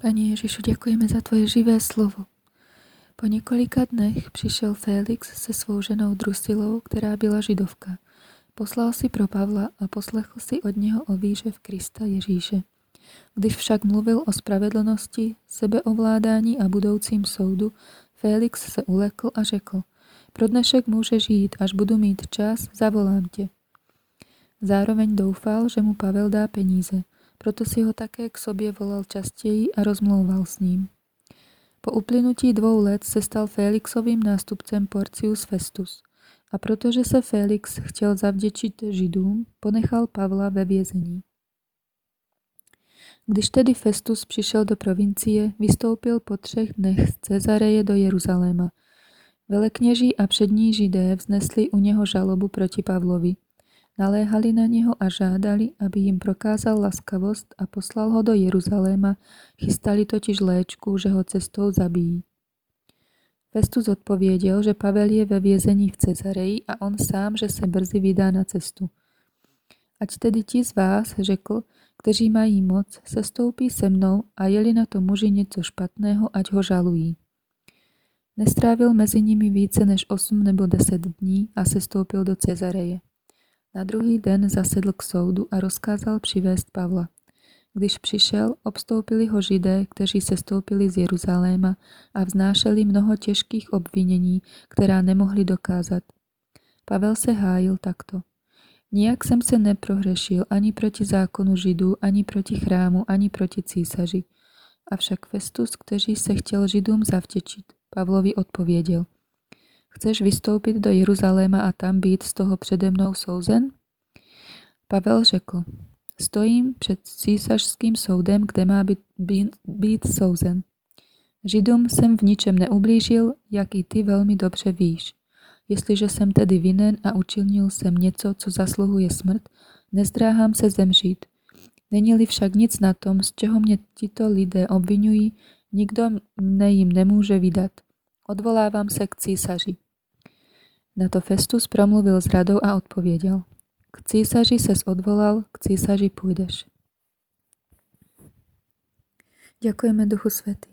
Pani Ježišu, děkujeme za Tvoje živé slovo. Po několika dnech přišel Félix se svou ženou Drusilou, která byla židovka. Poslal si pro Pavla a poslechl si od něho o víře v Krista Ježíše. Když však mluvil o spravedlnosti, sebeovládání a budoucím soudu, Félix se ulekl a řekl, pro dnešek může žít, až budu mít čas, zavolám tě. Zároveň doufal, že mu Pavel dá peníze, proto si ho také k sobě volal častěji a rozmlouval s ním. Po uplynutí dvou let se stal Félixovým nástupcem Porcius Festus a protože se Félix chtěl zavděčit Židům, ponechal Pavla ve vězení. Když tedy Festus přišel do provincie, vystoupil po třech dnech z Cezareje do Jeruzaléma. Velekněží a přední židé vznesli u něho žalobu proti Pavlovi. Naléhali na něho a žádali, aby jim prokázal laskavost a poslal ho do Jeruzaléma, chystali totiž léčku, že ho cestou zabijí. Festus odpověděl, že Pavel je ve vězení v Cezareji a on sám, že se brzy vydá na cestu. Ať tedy ti z vás, řekl, kteří mají moc, se stoupí se mnou a jeli na to muži něco špatného, ať ho žalují. Nestrávil mezi nimi více než osm nebo deset dní a se stoupil do Cezareje. Na druhý den zasedl k soudu a rozkázal přivést Pavla. Když přišel, obstoupili ho židé, kteří se stoupili z Jeruzaléma a vznášeli mnoho těžkých obvinění, která nemohli dokázat. Pavel se hájil takto. Nijak jsem se neprohřešil ani proti zákonu židů, ani proti chrámu, ani proti císaři. Avšak Festus, kteří se chtěl židům zavtěčit, Pavlovi odpověděl. Chceš vystoupit do Jeruzaléma a tam být z toho přede mnou souzen? Pavel řekl, stojím před císařským soudem, kde má být, být, být souzen. Židům jsem v ničem neublížil, jak i ty velmi dobře víš. Jestliže jsem tedy vinen a učinil jsem něco, co zasluhuje smrt, nezdráhám se zemřít. Není-li však nic na tom, z čeho mě tito lidé obvinují, nikdo mne jim nemůže vydat. Odvolávám se k císaři. Na to Festus promluvil s radou a odpověděl. K císaři ses odvolal, k císaři půjdeš. Děkujeme Duchu Svatý.